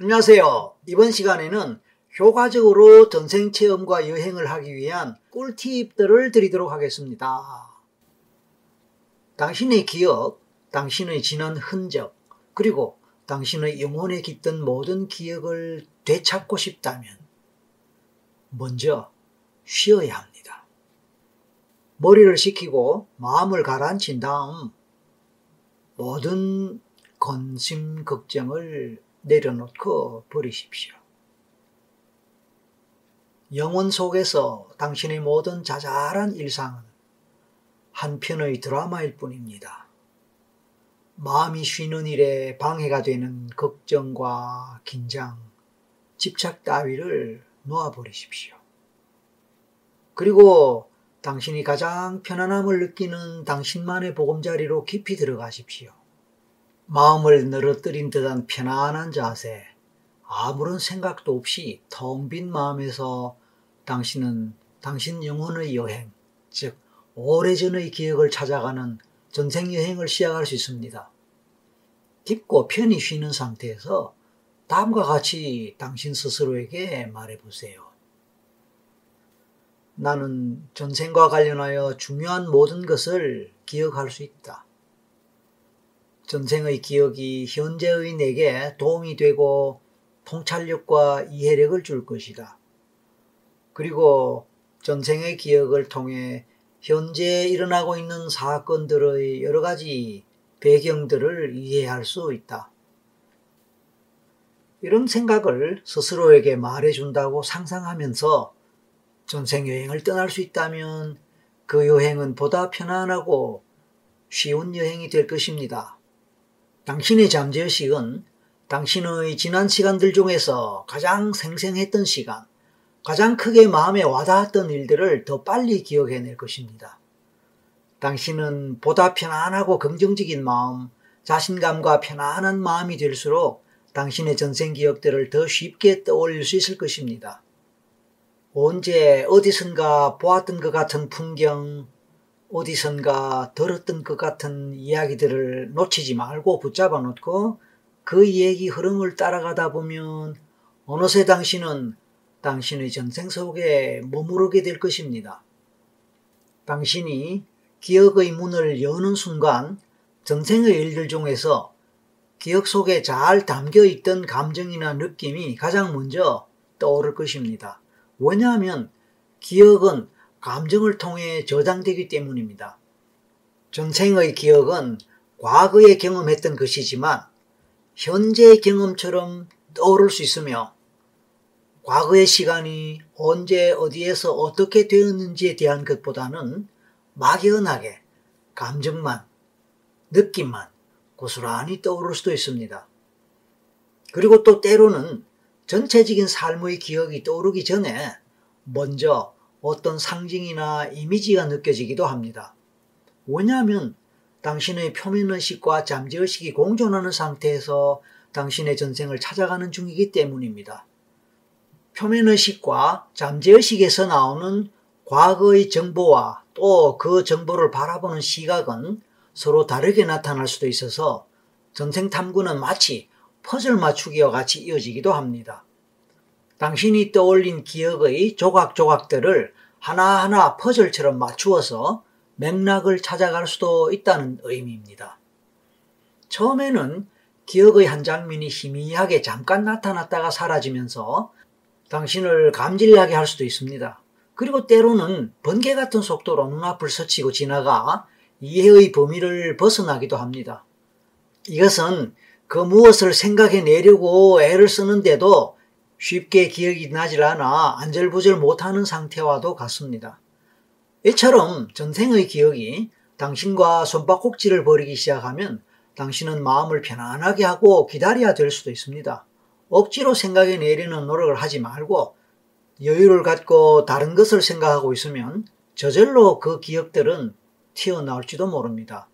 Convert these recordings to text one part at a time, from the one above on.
안녕하세요. 이번 시간에는 효과적으로 전생 체험과 여행을 하기 위한 꿀팁들을 드리도록 하겠습니다. 당신의 기억, 당신의 지난 흔적, 그리고 당신의 영혼에 깃든 모든 기억을 되찾고 싶다면 먼저 쉬어야 합니다. 머리를 식히고 마음을 가라앉힌 다음 모든 건심 걱정을 내려놓고 버리십시오. 영혼 속에서 당신의 모든 자잘한 일상은 한 편의 드라마일 뿐입니다. 마음이 쉬는 일에 방해가 되는 걱정과 긴장, 집착 따위를 놓아버리십시오. 그리고 당신이 가장 편안함을 느끼는 당신만의 보금자리로 깊이 들어가십시오. 마음을 늘어뜨린 듯한 편안한 자세, 아무런 생각도 없이 텅 빈 마음에서 당신은 당신 영혼의 여행, 즉 오래전의 기억을 찾아가는 전생 여행을 시작할 수 있습니다. 깊고 편히 쉬는 상태에서 다음과 같이 당신 스스로에게 말해 보세요. 나는 전생과 관련하여 중요한 모든 것을 기억할 수 있다. 전생의 기억이 현재의 내게 도움이 되고 통찰력과 이해력을 줄 것이다. 그리고 전생의 기억을 통해 현재 일어나고 있는 사건들의 여러 가지 배경들을 이해할 수 있다. 이런 생각을 스스로에게 말해준다고 상상하면서 전생 여행을 떠날 수 있다면 그 여행은 보다 편안하고 쉬운 여행이 될 것입니다. 당신의 잠재의식은 당신의 지난 시간들 중에서 가장 생생했던 시간, 가장 크게 마음에 와닿았던 일들을 더 빨리 기억해낼 것입니다. 당신은 보다 편안하고 긍정적인 마음, 자신감과 편안한 마음이 될수록 당신의 전생 기억들을 더 쉽게 떠올릴 수 있을 것입니다. 언제 어디선가 보았던 것 같은 풍경, 어디선가 들었던 것 같은 이야기들을 놓치지 말고 붙잡아 놓고 그 얘기 흐름을 따라가다 보면 어느새 당신은 당신의 전생 속에 머무르게 될 것입니다. 당신이 기억의 문을 여는 순간 전생의 일들 중에서 기억 속에 잘 담겨 있던 감정이나 느낌이 가장 먼저 떠오를 것입니다. 왜냐하면 기억은 감정을 통해 저장되기 때문입니다. 전생의 기억은 과거에 경험했던 것이지만 현재의 경험처럼 떠오를 수 있으며 과거의 시간이 언제 어디에서 어떻게 되었는지에 대한 것보다는 막연하게 감정만, 느낌만 고스란히 떠오를 수도 있습니다. 그리고 또 때로는 전체적인 삶의 기억이 떠오르기 전에 먼저 어떤 상징이나 이미지가 느껴지기도 합니다. 왜냐하면 당신의 표면의식과 잠재의식이 공존하는 상태에서 당신의 전생을 찾아가는 중이기 때문입니다. 표면의식과 잠재의식에서 나오는 과거의 정보와 또 그 정보를 바라보는 시각은 서로 다르게 나타날 수도 있어서 전생 탐구는 마치 퍼즐 맞추기와 같이 이어지기도 합니다. 당신이 떠올린 기억의 조각조각들을 하나하나 퍼즐처럼 맞추어서 맥락을 찾아갈 수도 있다는 의미입니다. 처음에는 기억의 한 장면이 희미하게 잠깐 나타났다가 사라지면서 당신을 감질나게 할 수도 있습니다. 그리고 때로는 번개 같은 속도로 눈앞을 스치고 지나가 이해의 범위를 벗어나기도 합니다. 이것은 그 무엇을 생각해 내려고 애를 쓰는데도 쉽게 기억이 나질 않아 안절부절 못하는 상태와도 같습니다. 이처럼 전생의 기억이 당신과 손바꼭질을 벌이기 시작하면 당신은 마음을 편안하게 하고 기다려야 될 수도 있습니다. 억지로 생각해 내려는 노력을 하지 말고 여유를 갖고 다른 것을 생각하고 있으면 저절로 그 기억들은 튀어나올지도 모릅니다.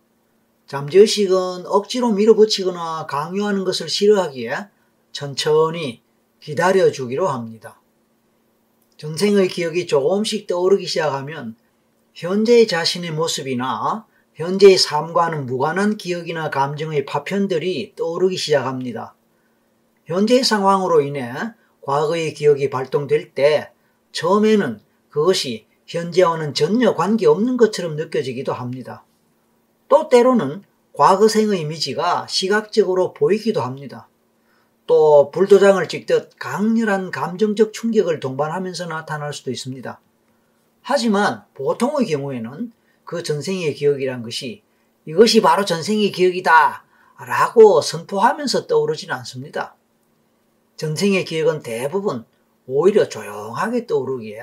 잠재의식은 억지로 밀어붙이거나 강요하는 것을 싫어하기에 천천히 기다려주기로 합니다. 전생의 기억이 조금씩 떠오르기 시작하면 현재의 자신의 모습이나 현재의 삶과는 무관한 기억이나 감정의 파편들이 떠오르기 시작합니다. 현재의 상황으로 인해 과거의 기억이 발동될 때 처음에는 그것이 현재와는 전혀 관계없는 것처럼 느껴지기도 합니다. 또 때로는 과거생의 이미지가 시각적으로 보이기도 합니다. 또 불도장을 찍듯 강렬한 감정적 충격을 동반하면서 나타날 수도 있습니다. 하지만 보통의 경우에는 그 전생의 기억이란 것이 이것이 바로 전생의 기억이다 라고 선포하면서 떠오르지는 않습니다. 전생의 기억은 대부분 오히려 조용하게 떠오르기에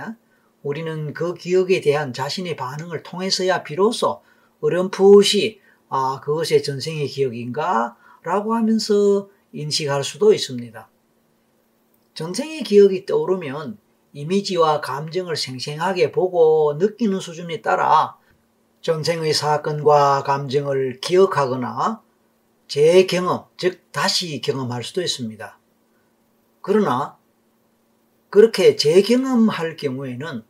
우리는 그 기억에 대한 자신의 반응을 통해서야 비로소 어렴풋이 아 그것의 전생의 기억인가 라고 하면서 인식할 수도 있습니다. 전생의 기억이 떠오르면 이미지와 감정을 생생하게 보고 느끼는 수준에 따라 전생의 사건과 감정을 기억하거나 재경험, 즉 다시 경험할 수도 있습니다. 그러나 그렇게 재경험할 경우에는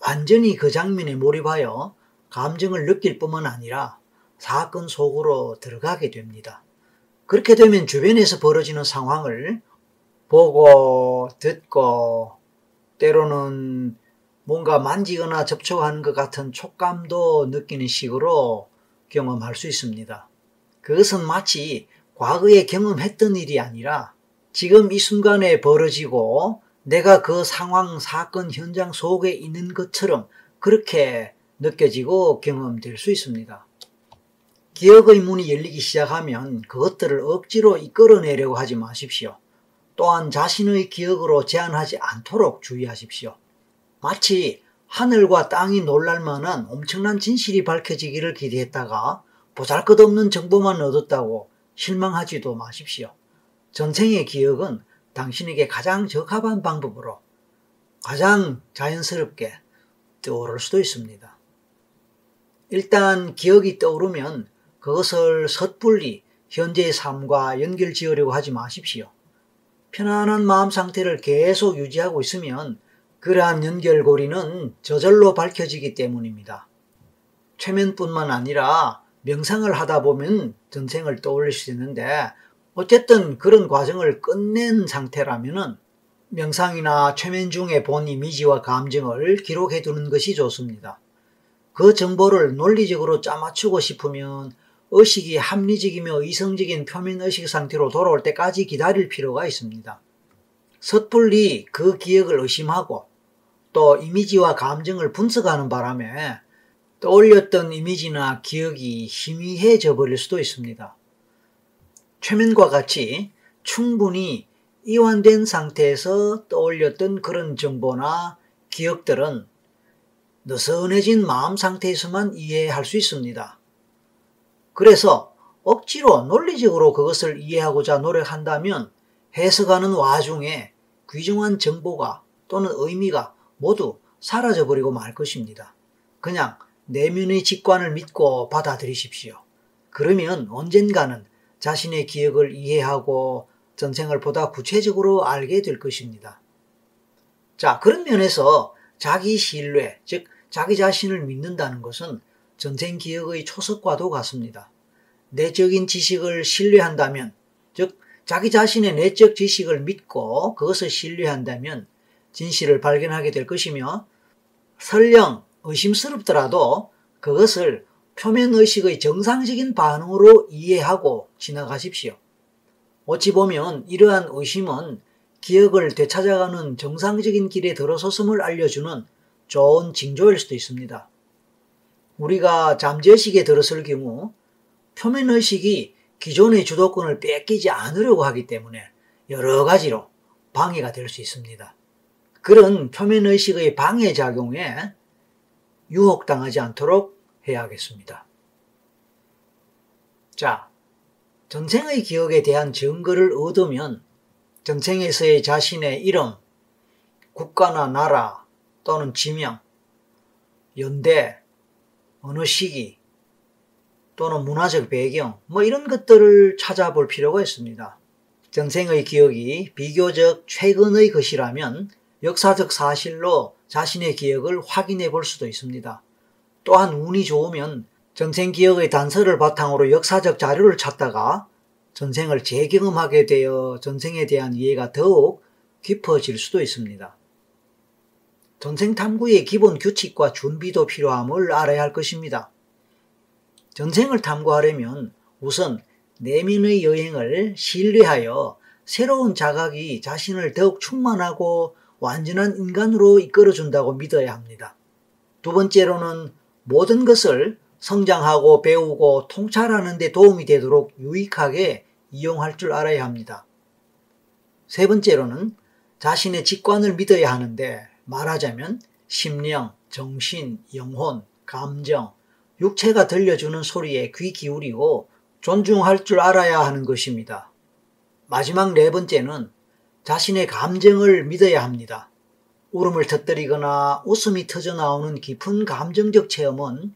완전히 그 장면에 몰입하여 감정을 느낄 뿐만 아니라 사건 속으로 들어가게 됩니다. 그렇게 되면 주변에서 벌어지는 상황을 보고 듣고 때로는 뭔가 만지거나 접촉하는 것 같은 촉감도 느끼는 식으로 경험할 수 있습니다. 그것은 마치 과거에 경험했던 일이 아니라 지금 이 순간에 벌어지고 내가 그 상황, 사건, 현장 속에 있는 것처럼 그렇게 느껴지고 경험될 수 있습니다. 기억의 문이 열리기 시작하면 그것들을 억지로 이끌어내려고 하지 마십시오. 또한 자신의 기억으로 제한하지 않도록 주의하십시오. 마치 하늘과 땅이 놀랄 만한 엄청난 진실이 밝혀지기를 기대했다가 보잘 것 없는 정보만 얻었다고 실망하지도 마십시오. 전생의 기억은 당신에게 가장 적합한 방법으로 가장 자연스럽게 떠오를 수도 있습니다. 일단 기억이 떠오르면 그것을 섣불리 현재의 삶과 연결 지으려고 하지 마십시오. 편안한 마음 상태를 계속 유지하고 있으면 그러한 연결고리는 저절로 밝혀지기 때문입니다. 최면뿐만 아니라 명상을 하다 보면 전생을 떠올릴 수 있는데 어쨌든 그런 과정을 끝낸 상태라면 명상이나 최면 중에 본 이미지와 감정을 기록해 두는 것이 좋습니다. 그 정보를 논리적으로 짜맞추고 싶으면 의식이 합리적이며 이성적인 표면의식 상태로 돌아올 때까지 기다릴 필요가 있습니다. 섣불리 그 기억을 의심하고 또 이미지와 감정을 분석하는 바람에 떠올렸던 이미지나 기억이 희미해져 버릴 수도 있습니다. 최면과 같이 충분히 이완된 상태에서 떠올렸던 그런 정보나 기억들은 느슨해진 마음 상태에서만 이해할 수 있습니다. 그래서 억지로 논리적으로 그것을 이해하고자 노력한다면 해석하는 와중에 귀중한 정보가 또는 의미가 모두 사라져버리고 말 것입니다. 그냥 내면의 직관을 믿고 받아들이십시오. 그러면 언젠가는 자신의 기억을 이해하고 전생을 보다 구체적으로 알게 될 것입니다. 자, 그런 면에서 자기 신뢰, 즉 자기 자신을 믿는다는 것은 전생 기억의 초석과도 같습니다. 내적인 지식을 신뢰한다면, 즉 자기 자신의 내적 지식을 믿고 그것을 신뢰한다면 진실을 발견하게 될 것이며 설령 의심스럽더라도 그것을 표면 의식의 정상적인 반응으로 이해하고 지나가십시오. 어찌 보면 이러한 의심은 기억을 되찾아가는 정상적인 길에 들어섰음을 알려주는 좋은 징조일 수도 있습니다. 우리가 잠재의식에 들었을 경우 표면의식이 기존의 주도권을 뺏기지 않으려고 하기 때문에 여러 가지로 방해가 될 수 있습니다. 그런 표면의식의 방해작용에 유혹당하지 않도록 해야겠습니다. 자, 전생의 기억에 대한 증거를 얻으면 전생에서의 자신의 이름, 국가나 나라 또는 지명, 연대, 어느 시기 또는 문화적 배경 뭐 이런 것들을 찾아볼 필요가 있습니다. 전생의 기억이 비교적 최근의 것이라면 역사적 사실로 자신의 기억을 확인해 볼 수도 있습니다. 또한 운이 좋으면 전생 기억의 단서를 바탕으로 역사적 자료를 찾다가 전생을 재경험하게 되어 전생에 대한 이해가 더욱 깊어질 수도 있습니다. 전생 탐구의 기본 규칙과 준비도 필요함을 알아야 할 것입니다. 전생을 탐구하려면 우선 내면의 여행을 신뢰하여 새로운 자각이 자신을 더욱 충만하고 완전한 인간으로 이끌어준다고 믿어야 합니다. 두 번째로는 모든 것을 성장하고 배우고 통찰하는 데 도움이 되도록 유익하게 이용할 줄 알아야 합니다. 세 번째로는 자신의 직관을 믿어야 하는데 말하자면 심령, 정신, 영혼, 감정, 육체가 들려주는 소리에 귀 기울이고 존중할 줄 알아야 하는 것입니다. 마지막 네 번째는 자신의 감정을 믿어야 합니다. 울음을 터뜨리거나 웃음이 터져 나오는 깊은 감정적 체험은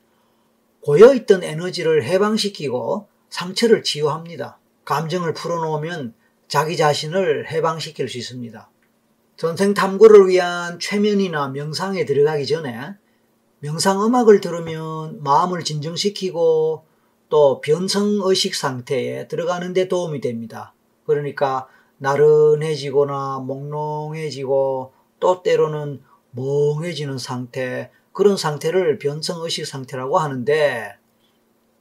고여있던 에너지를 해방시키고 상처를 치유합니다. 감정을 풀어놓으면 자기 자신을 해방시킬 수 있습니다. 전생 탐구를 위한 최면이나 명상에 들어가기 전에 명상 음악을 들으면 마음을 진정시키고 또 변성의식 상태에 들어가는 데 도움이 됩니다. 그러니까 나른해지거나 몽롱해지고 또 때로는 멍해지는 상태, 그런 상태를 변성의식 상태라고 하는데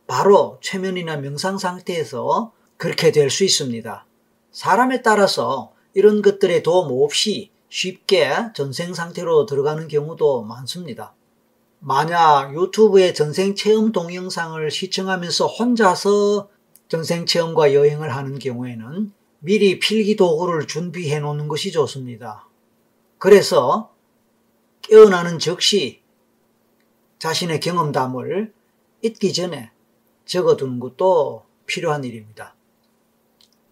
바로 최면이나 명상 상태에서 그렇게 될 수 있습니다. 사람에 따라서 이런 것들의 도움 없이 쉽게 전생 상태로 들어가는 경우도 많습니다. 만약 유튜브에 전생 체험 동영상을 시청하면서 혼자서 전생 체험과 여행을 하는 경우에는 미리 필기 도구를 준비해 놓는 것이 좋습니다. 그래서 깨어나는 즉시 자신의 경험담을 잊기 전에 적어두는 것도 필요한 일입니다.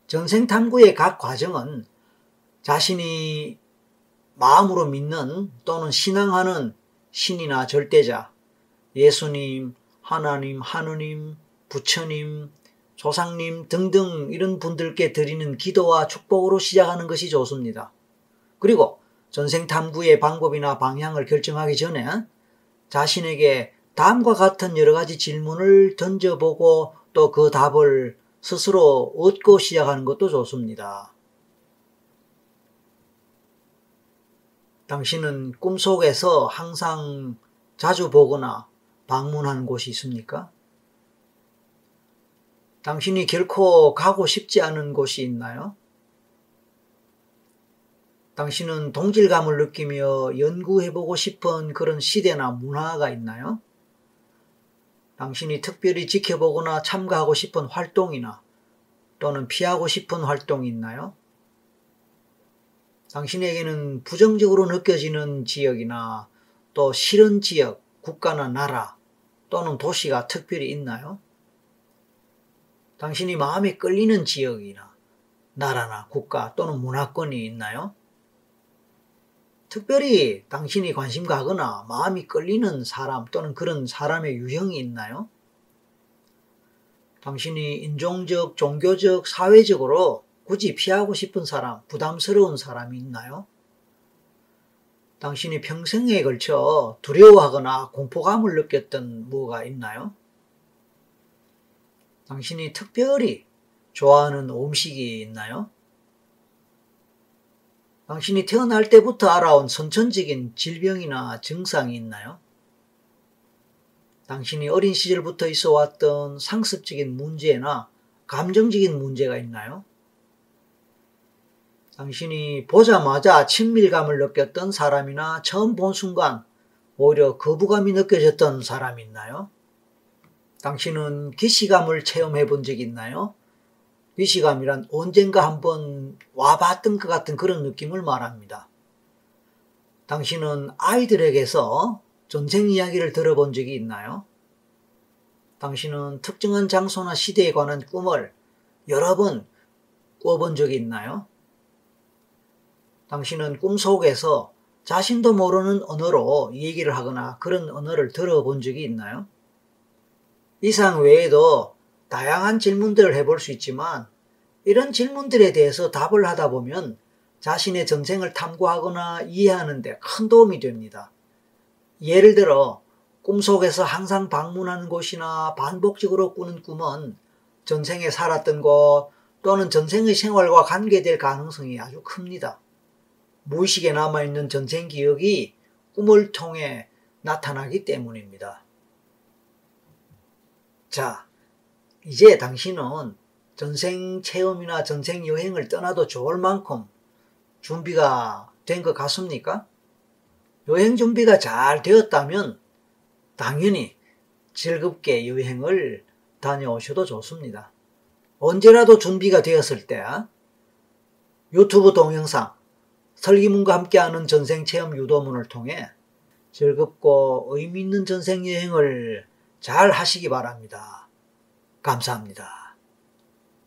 전생 탐구의 각 과정은 자신이 마음으로 믿는 또는 신앙하는 신이나 절대자, 예수님, 하나님, 하느님, 부처님, 조상님 등등 이런 분들께 드리는 기도와 축복으로 시작하는 것이 좋습니다. 그리고 전생 탐구의 방법이나 방향을 결정하기 전에 자신에게 다음과 같은 여러 가지 질문을 던져보고 또 그 답을 스스로 얻고 시작하는 것도 좋습니다. 당신은 꿈속에서 항상 자주 보거나 방문하는 곳이 있습니까? 당신이 결코 가고 싶지 않은 곳이 있나요? 당신은 동질감을 느끼며 연구해보고 싶은 그런 시대나 문화가 있나요? 당신이 특별히 지켜보거나 참가하고 싶은 활동이나 또는 피하고 싶은 활동이 있나요? 당신에게는 부정적으로 느껴지는 지역이나 또 싫은 지역, 국가나 나라 또는 도시가 특별히 있나요? 당신이 마음에 끌리는 지역이나 나라나 국가 또는 문화권이 있나요? 특별히 당신이 관심 가거나 마음이 끌리는 사람 또는 그런 사람의 유형이 있나요? 당신이 인종적, 종교적, 사회적으로 굳이 피하고 싶은 사람, 부담스러운 사람이 있나요? 당신이 평생에 걸쳐 두려워하거나 공포감을 느꼈던 무가 있나요? 당신이 특별히 좋아하는 음식이 있나요? 당신이 태어날 때부터 알아온 선천적인 질병이나 증상이 있나요? 당신이 어린 시절부터 있어 왔던 상습적인 문제나 감정적인 문제가 있나요? 당신이 보자마자 친밀감을 느꼈던 사람이나 처음 본 순간 오히려 거부감이 느껴졌던 사람이 있나요? 당신은 기시감을 체험해 본 적이 있나요? 기시감이란 언젠가 한번 와봤던 것 같은 그런 느낌을 말합니다. 당신은 아이들에게서 전생 이야기를 들어본 적이 있나요? 당신은 특정한 장소나 시대에 관한 꿈을 여러 번 꿔본 적이 있나요? 당신은 꿈속에서 자신도 모르는 언어로 얘기를 하거나 그런 언어를 들어본 적이 있나요? 이상 외에도 다양한 질문들을 해볼 수 있지만 이런 질문들에 대해서 답을 하다 보면 자신의 전생을 탐구하거나 이해하는 데 큰 도움이 됩니다. 예를 들어 꿈속에서 항상 방문하는 곳이나 반복적으로 꾸는 꿈은 전생에 살았던 곳 또는 전생의 생활과 관계될 가능성이 아주 큽니다. 무의식에 남아있는 전생 기억이 꿈을 통해 나타나기 때문입니다. 자, 이제 당신은 전생 체험이나 전생 여행을 떠나도 좋을 만큼 준비가 된 것 같습니까? 여행 준비가 잘 되었다면 당연히 즐겁게 여행을 다녀오셔도 좋습니다. 언제라도 준비가 되었을 때 유튜브 동영상 설기문과 함께하는 전생체험 유도문을 통해 즐겁고 의미 있는 전생 여행을 잘 하시기 바랍니다. 감사합니다.